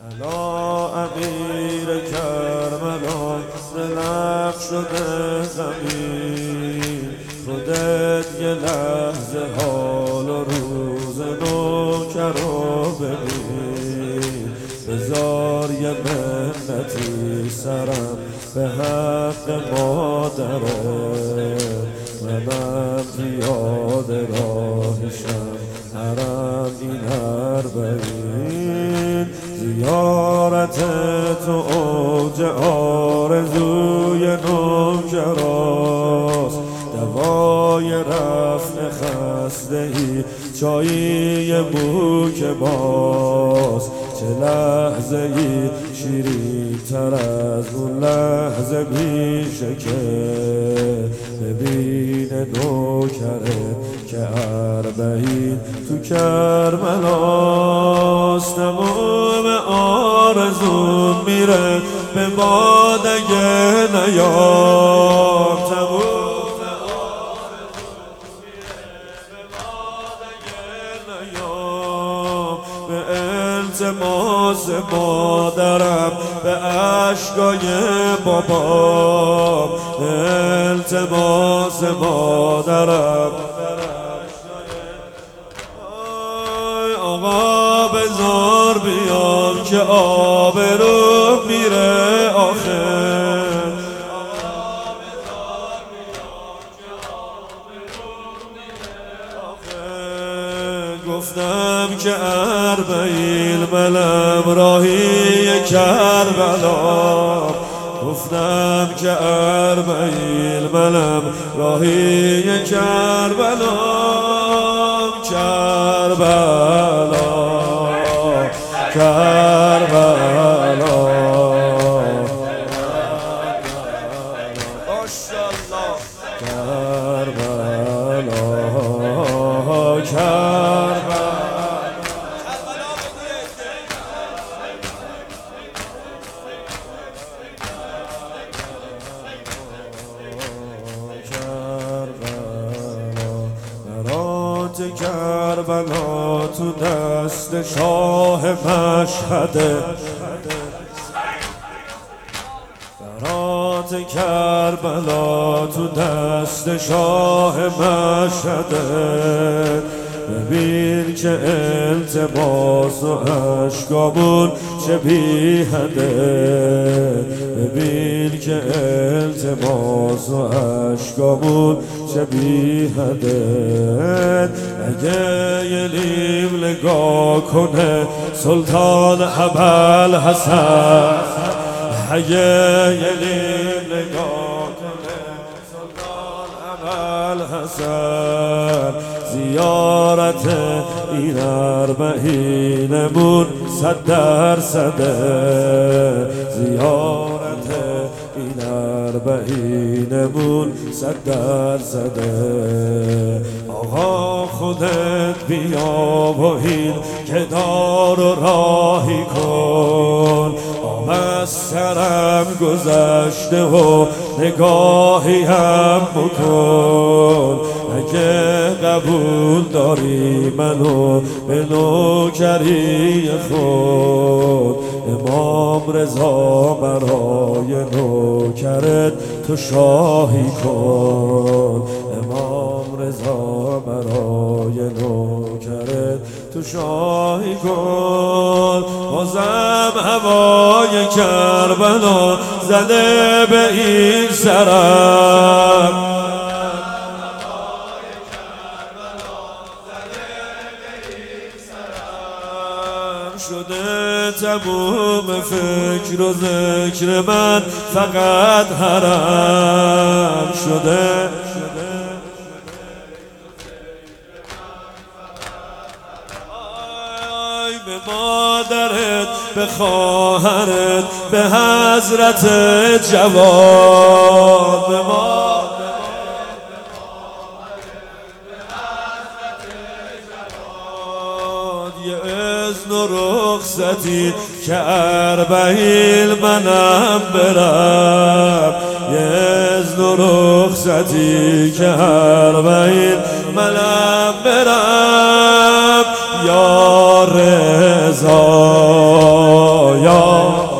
الا امیر کربلا دلق شده زمین. خودت یه لحظه حال و روز نوکر رو ببین. بذار یه منتی سرم به حق مادره. منم پیاده راهشم حرم این هر بین زیارت تو اوج آرزوی نوکراست دوای رفن خسته ای چایی بوک باز. چه لحظه ای شیرین تر از اون لحظه میشه که ببین نوکره که اربعین تو کربلاست. آرزون میره به باد اگه نیام تمام نیام به التماس مادرم به عشقای بابام. به التماس مادرم. آبرو میره آخر گفتم که اربعین ملم راهی کربلا. گفتم که اربعین ملم راهی کربلا. کربلا. کربلا کربلا کربلا کربلا تو دست شاه مشهده برات کربلا تو دست شاه مشهده ببین که التباس و عشقامون چه بیهده ببین که التباس و عشقامون چه بیهده اگه یه نیم نگاه کنه سلطان حبل حسن اگه یه نیم نگاه کنه سلطان حبل حسن زیارت این اربعینمون صد درصده زیارت این اربعینمون صد درصده آقا خودت بیا و این که دار و راهی کن. از سرم گذشته و نگاهی هم بکن. اگه قبول داری منو به نوکری خود. امام رضا برای نوکرت تو شاهی کن. امام رضا برای نوکرت تو شاهی کن. بازم هوای کربلا زده به این سرم. شده تموم فکر و ذکر من فقط حرم شده. به مادرت به خواهرت به حضرت جواد به اذن و رخصتی که اربعیل منم برم. اذن و رخصتی که اربعیل منم برم. یا رضا یا